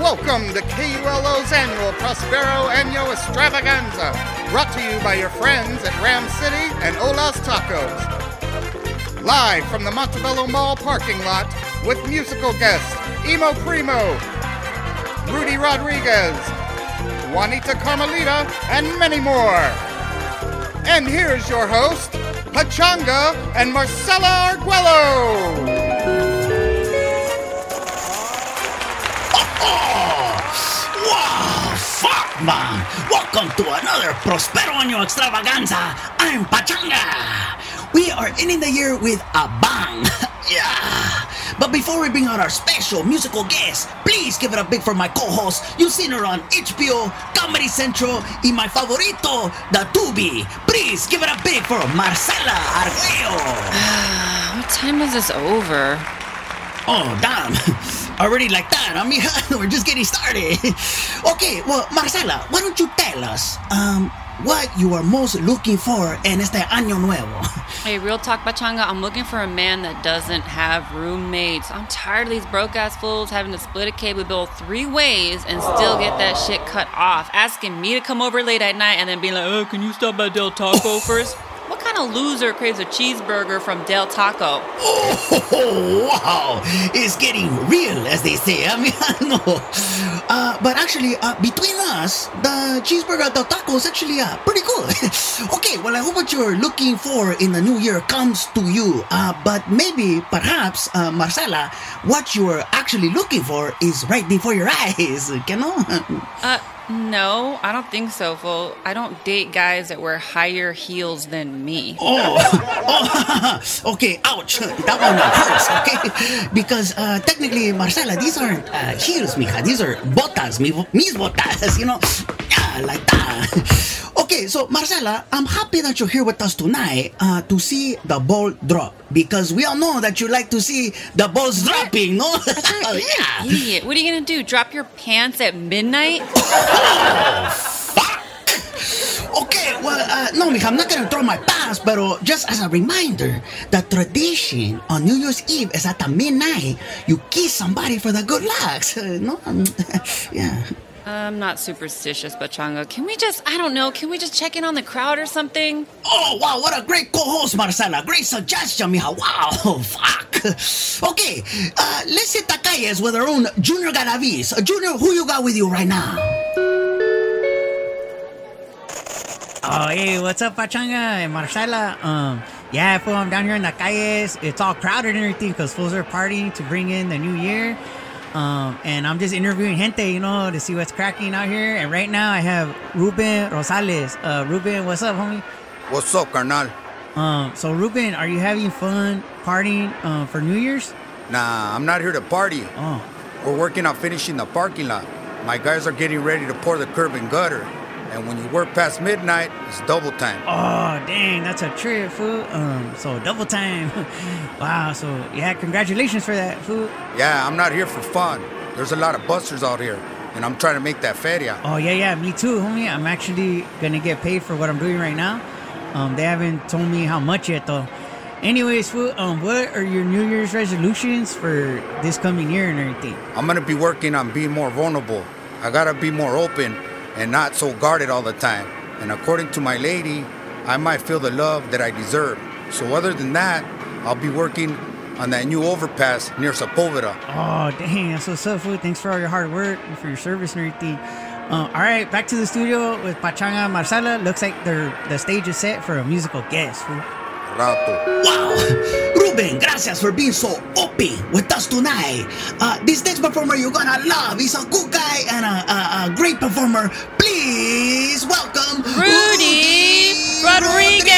Welcome to KULO's annual Prospero Año Extravaganza, brought to you by your friends at Ram City and Ola's Tacos. Live from the Montebello Mall parking lot with musical guests Emo Primo, Rudy Rodriguez, Juanita Carmelita, and many more. And here's your host, Pachanga and Marcella Arguello. Man. Welcome to another Prospero Año Extravaganza. I'm Pachanga. We are ending the year with a bang. yeah. But before we bring out our special musical guest, please give it a big for my co-host. You've seen her on HBO, Comedy Central, y my favorito, the Tubi. Please give it a big for Marcella Arguello. what time is this over? Oh, damn. Already like that. I mean, we're just getting started. okay, well, Marcella, why don't you tell us um, what you are most looking for en este año nuevo? Hey, real talk, Pachanga. I'm looking for a man that doesn't have roommates. I'm tired of these broke ass fools having to split a cable bill three ways and still get that shit cut off. Asking me to come over late at night and then being like, oh, can you stop by Del Taco first? Kind of loser craves a cheeseburger from Del Taco? Oh, wow. It's getting real, as they say. I mean, no. Uh, but actually, uh, between us, the cheeseburger at Del Taco is actually uh, pretty good. okay, well, I hope what you're looking for in the new year comes to you. Uh, but maybe, perhaps, uh, Marcella, what you're actually looking for is right before your eyes, you know? Uh, no, I don't think so, fool. I don't date guys that wear higher heels than me. Oh, oh okay, ouch. That one hurts, okay? Because uh, technically, Marcella, these aren't uh, heels, mija. These are botas, mi, mis botas, you know? Yeah, like that. Okay, so Marcella, I'm happy that you're here with us tonight uh, to see the ball drop because we all know that you like to see the balls dropping, no? yeah. Idiot. What are you gonna do? Drop your pants at midnight? Okay, well, uh, no, mija, I'm not gonna throw my pants, but just as a reminder, the tradition on New Year's Eve is at the midnight you kiss somebody for the good lucks. Uh, no, yeah. I'm not superstitious, but Pachanga. Can we just, I don't know, can we just check in on the crowd or something? Oh, wow, what a great co host, Marcella. Great suggestion, mija. Wow, fuck. Okay, uh, let's hit the calles with our own Junior Garavis. Uh, Junior, who you got with you right now? Oh, hey, what's up, Pachanga and Marcela? Um, yeah, fool, I'm down here in the calles. It's all crowded and everything because fools are partying to bring in the new year. Um, and I'm just interviewing gente, you know, to see what's cracking out here. And right now I have Ruben Rosales. Uh, Ruben, what's up, homie? What's up, carnal? Um, so Ruben, are you having fun partying uh, for New Year's? Nah, I'm not here to party. Oh. We're working on finishing the parking lot. My guys are getting ready to pour the curb and gutter. And when you work past midnight, it's double time. Oh, dang, that's a trip, fool. Um, so double time. wow. So yeah, congratulations for that, fool. Yeah, I'm not here for fun. There's a lot of busters out here, and I'm trying to make that feria. Oh yeah, yeah, me too, homie. I'm actually gonna get paid for what I'm doing right now. Um, they haven't told me how much yet though. Anyways, fool, um, what are your New Year's resolutions for this coming year and everything? I'm gonna be working on being more vulnerable. I gotta be more open and not so guarded all the time. And according to my lady, I might feel the love that I deserve. So other than that, I'll be working on that new overpass near Sepulveda. Oh, dang, that's what's up, fool. Thanks for all your hard work and for your service and everything. Uh, all right, back to the studio with Pachanga Marcella. Looks like the stage is set for a musical guest. Rato. Wow! Ruben, gracias for being so OP with us tonight. Uh, this next performer you're gonna love. He's a good guy and a, a, a great performer. Please welcome Rudy Rodriguez.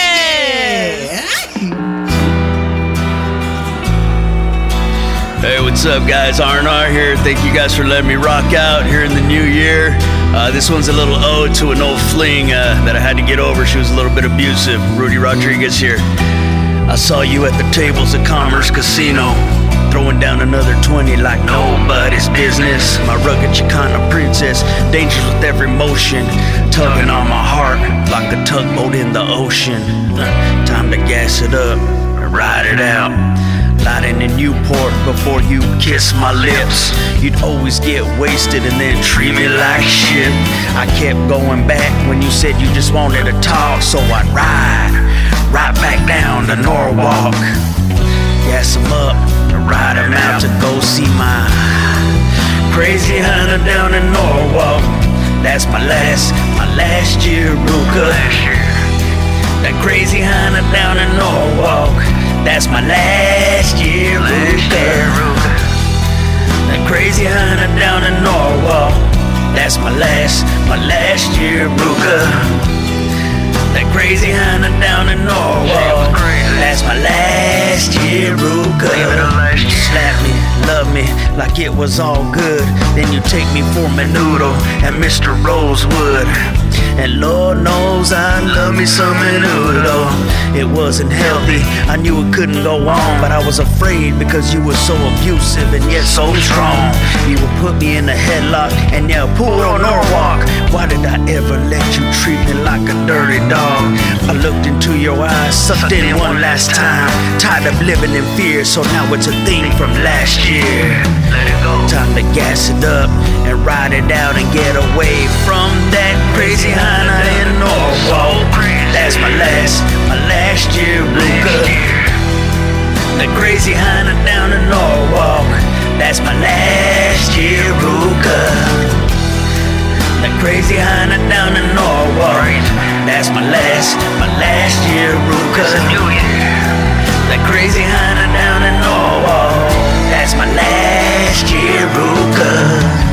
Hey, what's up, guys? R&R here. Thank you guys for letting me rock out here in the new year. Uh, this one's a little ode to an old fling uh, that I had to get over. She was a little bit abusive. Rudy Rodriguez here. I saw you at the tables at Commerce Casino, throwing down another 20 like nobody's business. My rugged Chicana princess, dangerous with every motion, tugging on my heart like a tugboat in the ocean. Time to gas it up and ride it out. Lighting in Newport before you kiss my lips. You'd always get wasted and then treat me like shit. I kept going back when you said you just wanted to talk, so I'd ride right back down to Norwalk. Gas him up and ride him out to go see my crazy hunter down in Norwalk. That's my last, my last year, Ruka. That crazy hunter down in Norwalk. That's my last year, Ruka. That crazy hunter down in Norwalk. That's my last, my last year, Ruka. That crazy hunter down in Norwalk. That's my last year, Ruka. You slap me, love me like it was all good. Then you take me for Menudo and Mr. Rosewood. And Lord knows I love me some Menudo. It wasn't healthy, I knew it couldn't go on, but I was afraid because you were so abusive and yet so strong. You would put me in a headlock and yell, pull on Norwalk. Why did I ever let you treat me like a dirty dog? I looked into your eyes, sucked in one last time. Tired of living in fear, so now it's a thing from last year. Let it go. Time to gas it up and ride it out and get away from that crazy Hana in Norwalk. That's my last, my last year, Ruka. The crazy Hana down in Norwalk. That's my last year, Ruka. That crazy Hana down in Norwalk. That's my last, my last year, Ruka. That crazy Hana down in Norwalk. That's my last year, Ruka.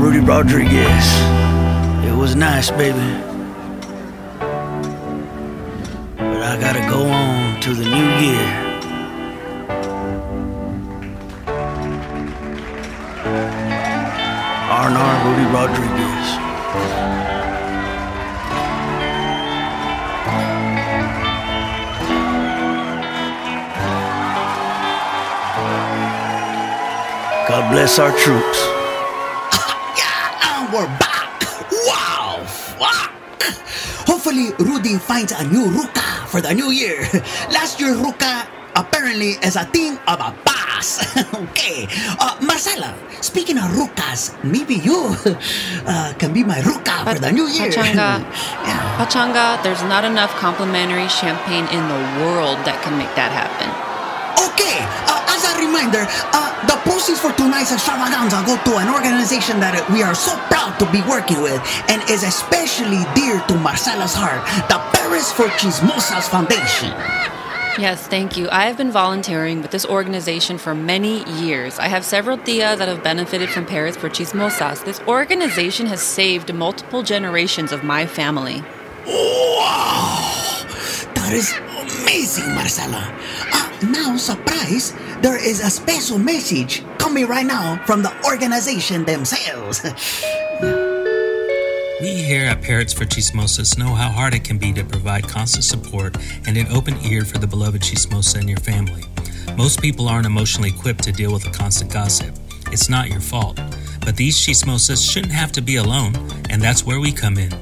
Rudy Rodriguez. It was nice, baby. But I gotta go on to the new year. R&R Rudy Rodriguez. God bless our troops. Hopefully, Rudy finds a new Ruka for the new year. Last year, Ruka apparently is a thing of a past. okay. Uh, Marcella, speaking of Rukas, maybe you uh, can be my Ruka for the new year. Pachanga. yeah. Pachanga, there's not enough complimentary champagne in the world that can make that happen. As a reminder, uh, the proceeds for tonight's extravaganza go to an organization that we are so proud to be working with and is especially dear to Marcella's heart, the Parrots for Chismosas Foundation. Yes, thank you. I have been volunteering with this organization for many years. I have several tias that have benefited from Parrots for Chismosas. This organization has saved multiple generations of my family. Wow! That is amazing, Marcella. Uh, now, surprise, there is a special message coming right now from the organization themselves. We here at Parrots for Chismosas know how hard it can be to provide constant support and an open ear for the beloved chismosa and your family. Most people aren't emotionally equipped to deal with the constant gossip. It's not your fault. But these chismosas shouldn't have to be alone, and that's where we come in.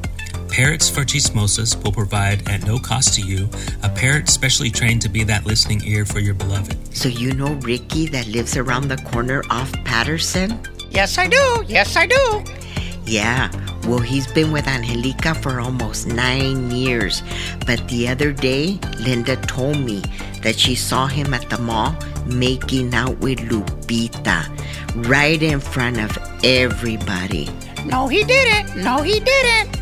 Parrots for Chismosas will provide, at no cost to you, a parrot specially trained to be that listening ear for your beloved. So you know Ricky that lives around the corner off Patterson? Yes, I do. Yes, I do. Yeah, well, he's been with Angelica for almost nine years. But the other day, Linda told me that she saw him at the mall making out with Lupita right in front of everybody. No, he didn't. No, he didn't.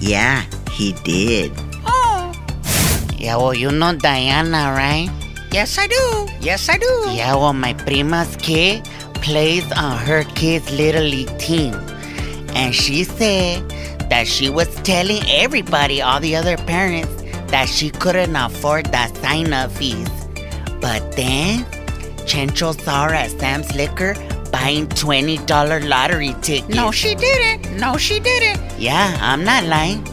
Yeah, he did. Oh. Yeah, well, you know Diana, right? Yes, I do. Yes, I do. Yeah, well, my prima's kid plays on her kid's little league team. And she said that she was telling everybody, all the other parents, that she couldn't afford the sign up fees. But then, Chencho saw her at Sam's Liquor buying $20 lottery tickets. No, she didn't. No, she didn't. Yeah, I'm not lying.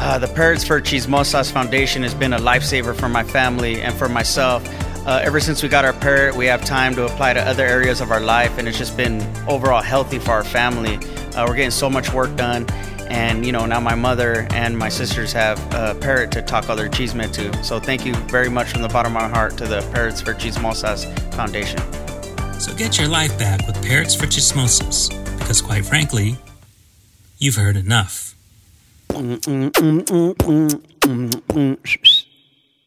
Uh, the Parrots for Chismosas Foundation has been a lifesaver for my family and for myself. Uh, ever since we got our parrot, we have time to apply to other areas of our life, and it's just been overall healthy for our family. Uh, we're getting so much work done, and you know now my mother and my sisters have a parrot to talk all their chisme to. So thank you very much from the bottom of my heart to the Parrots for Chismosas Foundation. So get your life back with Parrots for Chismosas, because quite frankly, you've heard enough.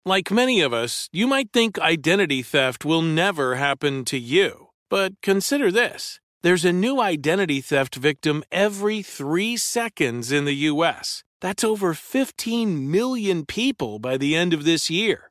Like many of us, you might think identity theft will never happen to you. But consider this there's a new identity theft victim every three seconds in the U.S. That's over 15 million people by the end of this year,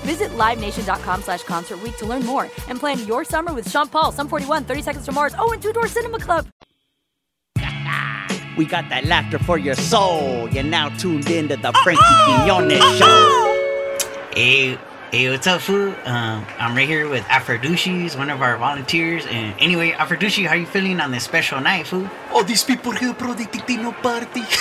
Visit LiveNation.com slash Concert Week to learn more and plan your summer with Sean Paul, Sum 41, 30 Seconds to Mars, oh, and Two Door Cinema Club. We got that laughter for your soul. You're now tuned in to the Frankie Quinones show. Hey, hey, what's up, fool? Um, I'm right here with Aphrodisi's, one of our volunteers. And anyway, Aphrodisi, how you feeling on this special night, fool? Oh, these people here, bro, they think they know party.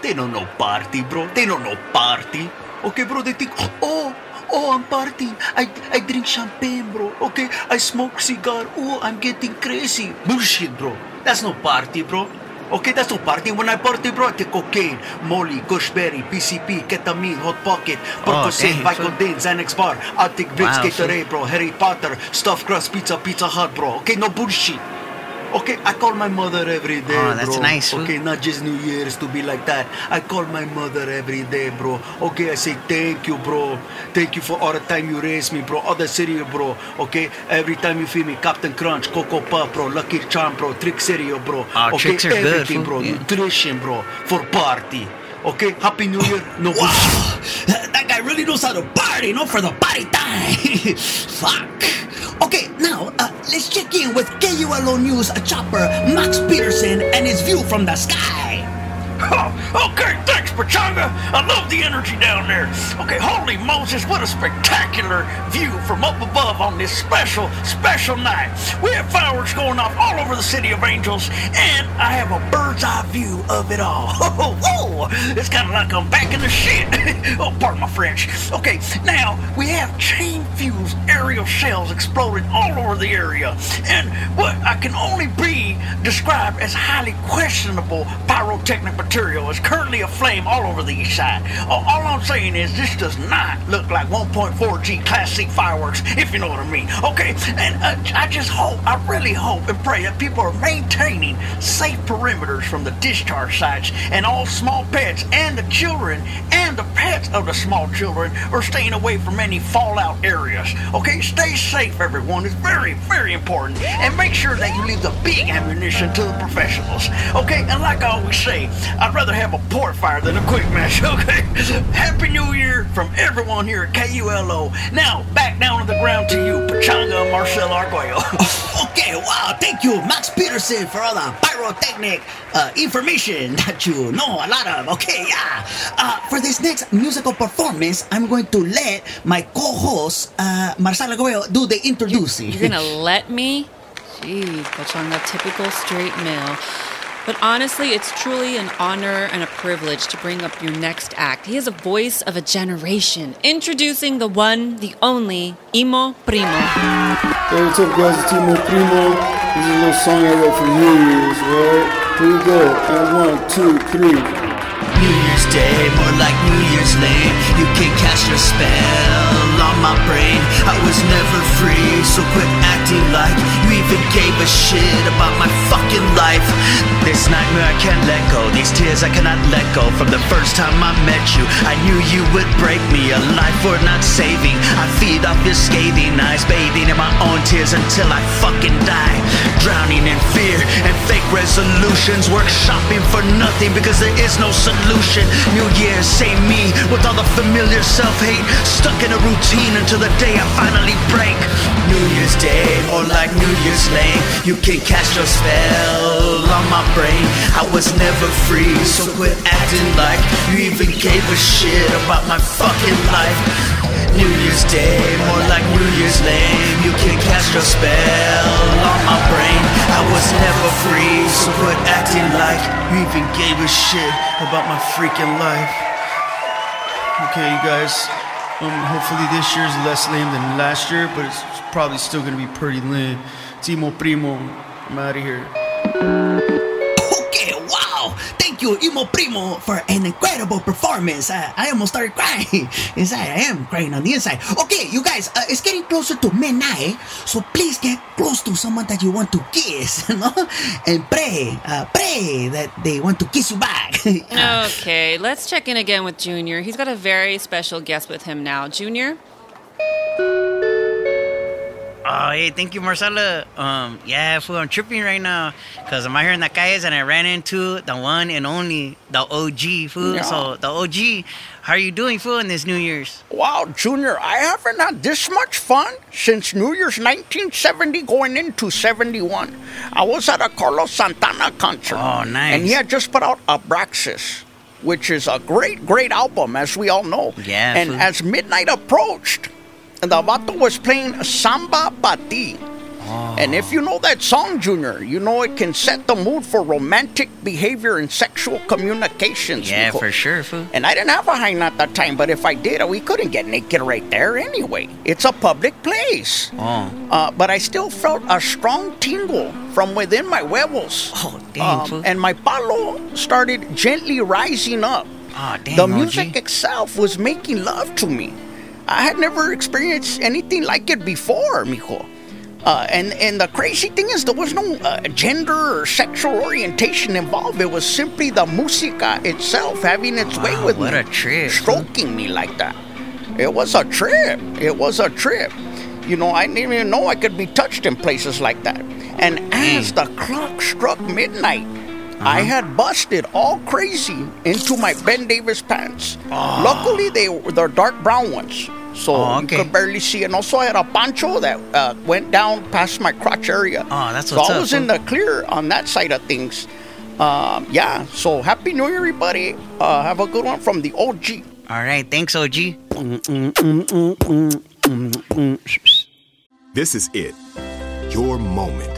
They don't know party, bro. They don't know party. Okay, bro, they think, oh, oh, I'm partying. I, I drink champagne, bro. Okay, I smoke cigar. Oh, I'm getting crazy. Bullshit, bro. That's no party, bro. Okay, that's no party. When I party, bro, I take cocaine, molly, gushberry, PCP, ketamine, hot pocket, Percocet, Oh, dang, fool. Vicodin, Xanax bar, I take Vicks, Wow, Gatorade, bro, Harry Potter, stuffed crust pizza, Pizza Hut, bro. Okay, no bullshit. Okay, I call my mother every day, Oh, that's bro. nice. Okay, not just New Year's to be like that. I call my mother every day, bro. Okay, I say thank you, bro. Thank you for all the time you raised me, bro. All the cereal, bro. Okay, every time you feed me Captain Crunch, Cocoa Puff, bro. Lucky Charm, bro. Trick cereal, bro. Oh, okay, Trix are good, everything, fool. bro. Yeah. Nutrition, bro. For party. Okay, Happy New Year. No bullshit. That guy really knows how to party, no for the party time. Fuck. Okay, now uh, let's check in with KULO News chopper Max Peterson and his view from the sky. Oh, okay, thanks, Pachanga. I love the energy down there. Okay, holy Moses, what a spectacular view from up above on this special, special night. We have fireworks going off all over the City of Angels, and I have a bird's eye view of it all. Oh, whoa, it's kind of like I'm back in the shit. oh, pardon my French. Okay, now we have chain fused aerial shells exploding all over the area, and what I can only be described as highly questionable pyrotechnic material is currently aflame all over the east side. All, all I'm saying is this does not look like 1.4G Class C fireworks, if you know what I mean. Okay, and uh, I just hope, I really hope and pray that people are maintaining safe perimeters from the discharge sites, and all small pets and the children and the pets of the small children are staying away from any fallout areas. Okay, stay safe, everyone. It's very, very important, and make sure that you leave the big ammunition to the professionals. Okay, and like I always say, I'd rather have a port fire than a quick match. Okay, Happy New Year from everyone here at KULO. Now back down to the ground to you, Pachanga and Marcella Arguello. Okay, wow, thank you, Max Peterson, for all the pyrotechnic uh, information that you know a lot of. Okay, yeah. Uh, for this next musical performance, I'm going to let my co-host, uh, Marcella Goyo, do the introducing. You're gonna let me? Jeez, Pachanga, typical straight male. But honestly, it's truly an honor and a privilege to bring up your next act. He is a voice of a generation, introducing the one, the only, Emo Primo. Hey, what's up, guys? It's Timo Primo. This is a little song I wrote for New Year's, right? Here we go. One, two, three. New Year's Day, more like New Year's lame. You can cast your spell on my brain. I was never free, so quit acting like you even gave a shit about my fucking life. This nightmare I can't let go. These tears I cannot let go. From the first time I met you, I knew you would break me. A life worth not saving. I feed off your scathing eyes, bathing in my own tears until I fucking die. Drowning in fear and fake resolutions. Work shopping for nothing because there is no solution. New Year, same me with all the familiar self hate. Stuck in a routine until the day I finally break. New Year's Day, more like New Year's Lane You can cast your spell on my brain. I was never free, so quit acting like you even gave a shit about my fucking life. New Year's Day, more like New Year's lame. You can cast your spell on my brain. I was never free, so quit acting like You even gave a shit about my freaking life. Okay, you guys. Um, hopefully this year's less lame than last year, but it's probably still gonna be pretty lame. Timo Primo, I'm out of here. Thank you, Emo Primo, for an incredible performance. Uh, I almost started crying. Inside, I am crying on the inside. Okay, you guys, uh, it's getting closer to midnight, so please get close to someone that you want to kiss, no? And pray, uh, pray that they want to kiss you back. Okay, let's check in again with Junior. He's got a very special guest with him now. Junior? Oh, hey, thank you, Marcella. Um, yeah, fool, I'm tripping right now because I'm out here in the calles and I ran into the one and only, the OG, fool. Yeah. So, the OG, how are you doing, fool, in this New Year's? Wow, Junior, I haven't had this much fun since New Year's 1970 going into 71. I was at a Carlos Santana concert. Oh, nice. And he had just put out Abraxas, which is a great, great album, as we all know. Yeah, And fool. as midnight approached, the vato was playing Samba Pa Ti. Oh. And if you know that song, Junior, you know it can set the mood for romantic behavior and sexual communications. Yeah, mijo. for sure, fool. And I didn't have a hyena at that time, but if I did, we couldn't get naked right there anyway. It's a public place. Oh. Uh, but I still felt a strong tingle from within my huevos. Oh, damn, um, fool. and my palo started gently rising up. Ah, oh, damn, the OG. music itself was making love to me. I had never experienced anything like it before, mijo. Uh, and and the crazy thing is, there was no uh, gender or sexual orientation involved. It was simply the música itself having its way with what me, a trip. stroking me like that. It was a trip. It was a trip. You know, I didn't even know I could be touched in places like that. And as the clock struck midnight, Uh-huh. I had busted all crazy into my Ben Davis pants. Luckily, they were the dark brown ones, so Oh, you could barely see. And also, I had a poncho that uh, went down past my crotch area. Oh, that's what's so what's I up, was in the clear on that side of things. Um, yeah. So happy New Year, everybody. Uh, have a good one from the OG. All right, thanks, OG. This is it. Your moment.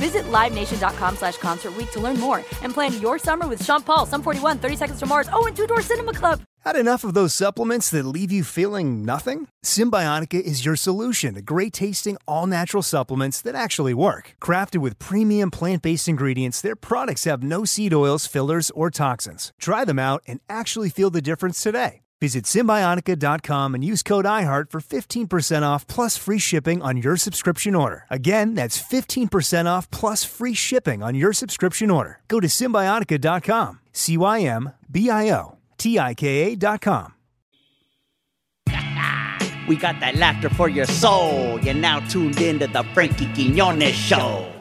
Visit LiveNation.com slash Concert to learn more and plan your summer with Sean Paul, Sum 41, 30 Seconds to Mars, oh, and Two Door Cinema Club. Had enough of those supplements that leave you feeling nothing? Cymbiotika is your solution to great tasting, all natural supplements that actually work. Crafted with premium plant based ingredients, their products have no seed oils, fillers, or toxins. Try them out and actually feel the difference today. Visit Cymbiotika.com and use code IHEART for 15% off plus free shipping on your subscription order. Again, that's 15% off plus free shipping on your subscription order. Go to Cymbiotika.com. C Y M B I O T I K A.com. We got that laughter for your soul. You're now tuned into the Frankie Quinones Show.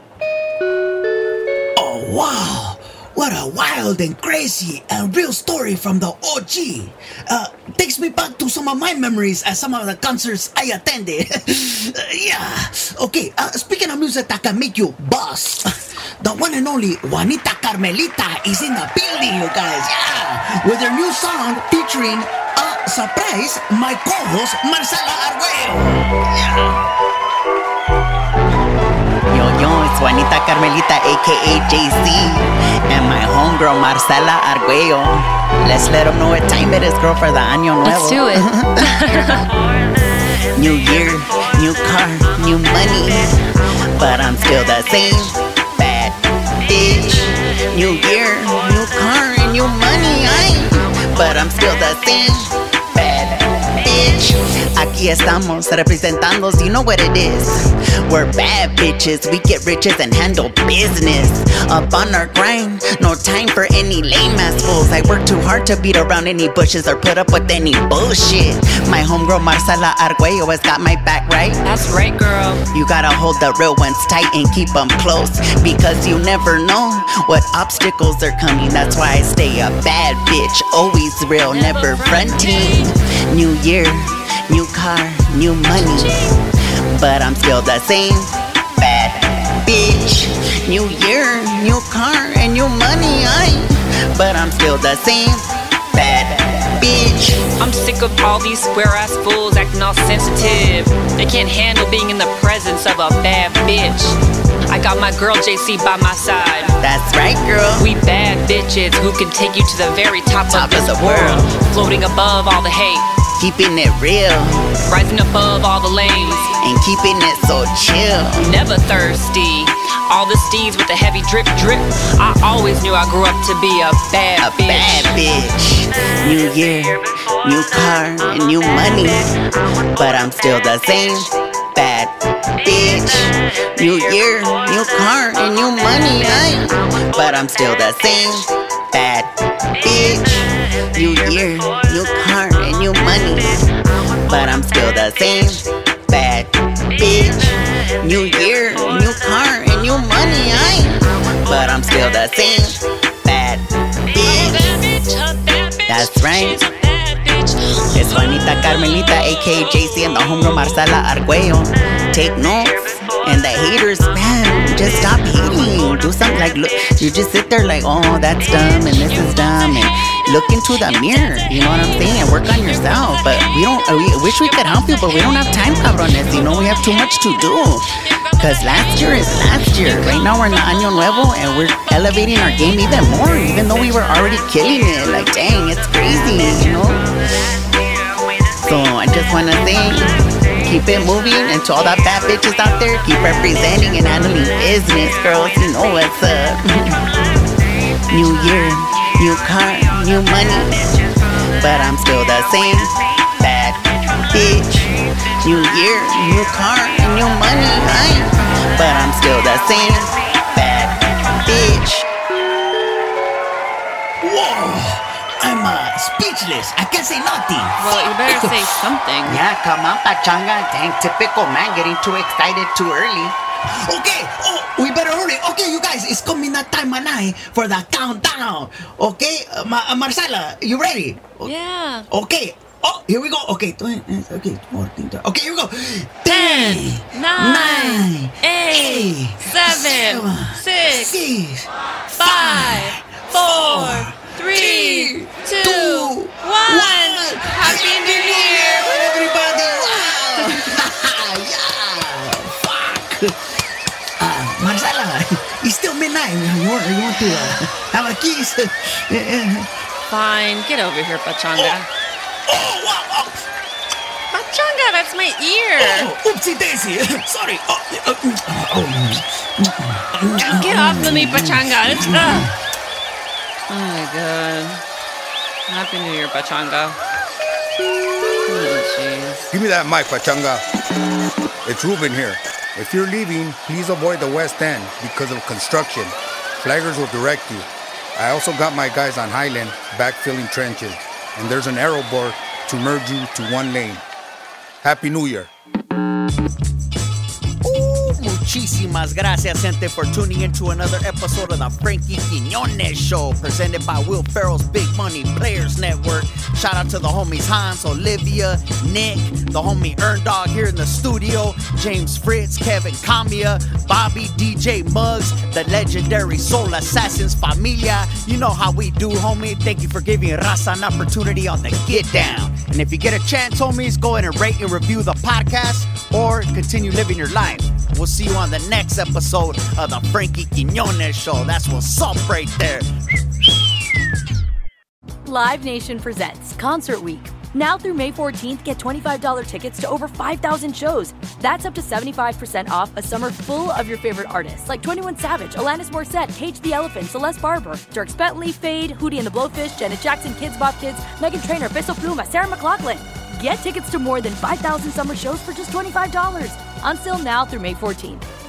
Oh, wow. What a wild and crazy and real story from the OG. Uh, takes me back to some of my memories at some of the concerts I attended. Uh, yeah. Okay, uh, speaking of music that can make you buzz, the one and only Juanita Carmelita is in the building, you guys. Yeah. With her new song featuring a surprise, my co-host Marcella Arguello. Yo, yo, it's Carmelita, aka JC, and my homegirl Marcella Arguello. Let's let them know what time it is, girl, for the Año Nuevo. Let's do it. new year, new car, new money, but I'm still the same bad bitch. New year, new car, and new money, ay, but I'm still the same bad bitch. Aquí estamos representando, you know what it is. We're bad bitches, we get riches and handle business. Up on our grind, no time for any lame ass fools. I work too hard to beat around any bushes or put up with any bullshit. My homegirl Marcella Arguello has got my back, right? That's right, girl. You gotta hold the real ones tight and keep them close because you never know what obstacles are coming. That's why I stay a bad bitch, always real, never fronting. New year, new car, new money, but I'm still the same bad bitch. New year, new car, and new money, I. But I'm still the same bad bitch. I'm sick of all these square ass fools acting all sensitive. They can't handle being in the presence of a bad bitch. I got my girl JC by my side. That's right, girl. We bad bitches who can take you to the very top, Top of of the world. world. Floating above all the hate. Keeping it real Rising above all the lanes. and keeping it so chill. Never thirsty. All the steeds with the heavy drip drip. I always knew I grew up to be a bad A bitch. bad bitch. New year, new car, and new money. But I'm still the same bad bitch. New year, new car, and new money. But I'm still the same bad bitch. New year, new car, new money. But I'm still the same bad bitch. New year, new car, and new money. I, but I'm still the same bad bitch. That's right. It's Juanita Carmelita, aka JC, and the homegirl Marcella Arguello. Take notes. And the haters, man, just stop hating. Do something like, look, you just sit there like, oh, that's dumb and this is dumb. And look into the mirror, you know what I'm saying? And work on yourself. But we don't, we wish we could help you, but we don't have time, cabrones. You know, we have too much to do. Because last year is last year. Right now we're in the Año Nuevo and we're elevating our game even more, even though we were already killing it. Like, dang, it's crazy, you know? So I just wanna say, keep it moving, and to all that bad bitches out there, keep representing and handling business, girls. You know what's up. new year, new car, new money, but I'm still the same bad bitch. New year, new car, new money, right? But I'm still the same bad bitch. Whoa! I'm uh, speechless. I can't say nothing. Well, you better say something. Yeah, come on, pachanga. Dang, typical man getting too excited too early. Okay, oh, we better hurry. Okay, you guys, it's coming that time of night for the countdown. Okay, uh, Ma- uh, Marcella, you ready? Yeah. Okay. Oh, here we go. Okay, tw- okay, 14, th- okay, here we go. Ten, nine, nine, eight, seven, six, six, five, four, three, two, one. Happy New Year! everybody! Wow! still midnight. You want, you want to uh, have a kiss? Fine, get over here, Pachanga. Oh, oh wow! Oh, Pachanga, that's my ear. oh, oopsie daisy! Sorry! Oh, uh, mm, oh, mm, mm, Get off of me, Pachanga. It's, ugh. Oh my god. Happy New Year, Pachanga. Oh, jeez. Give me that mic, Pachanga. It's Ruben here. If you're leaving, please avoid the west end because of construction. Flaggers will direct you. I also got my guys on Highland backfilling trenches, and there's an arrow board to merge you to one lane. Happy New Year. Muchísimas gracias, gente, for tuning in to another episode of the Frankie Quinones Show, presented by Will Ferrell's Big Money Players Network. Shout out to the homies Hans, Olivia, Nick, the homie Earn Dog here in the studio, James Fritz, Kevin Kamia, Bobby, DJ Muggs, the legendary Soul Assassins Familia. You know how we do, homie. Thank you for giving Raza an opportunity on the Get Down. And if you get a chance, homies, go ahead and rate and review the podcast or continue living your life. We'll see you on the next episode of the Frankie Quinones Show. That's what's up right there. Live Nation presents Concert Week. Now through May 14th, get $25 tickets to over 5,000 shows. That's up to 75% off a summer full of your favorite artists like 21 Savage, Alanis Morissette, Cage the Elephant, Celeste Barber, Dierks Bentley, Feid, Hootie and the Blowfish, Janet Jackson, Kidz Bop Kids, Meghan Trainor, Peso Pluma, Sarah McLachlan. Get tickets to more than 5,000 summer shows for just $25. Until now through May 14th.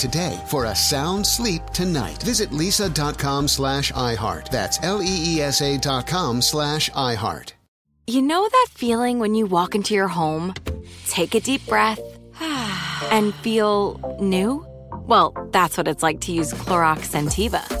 today for a sound sleep tonight. Visit leesa.com slash iHeart. That's L-E-E-S-A dot com slash iHeart. You know that feeling when you walk into your home, take a deep breath, and feel new? Well, that's what it's like to use Clorox Scentiva.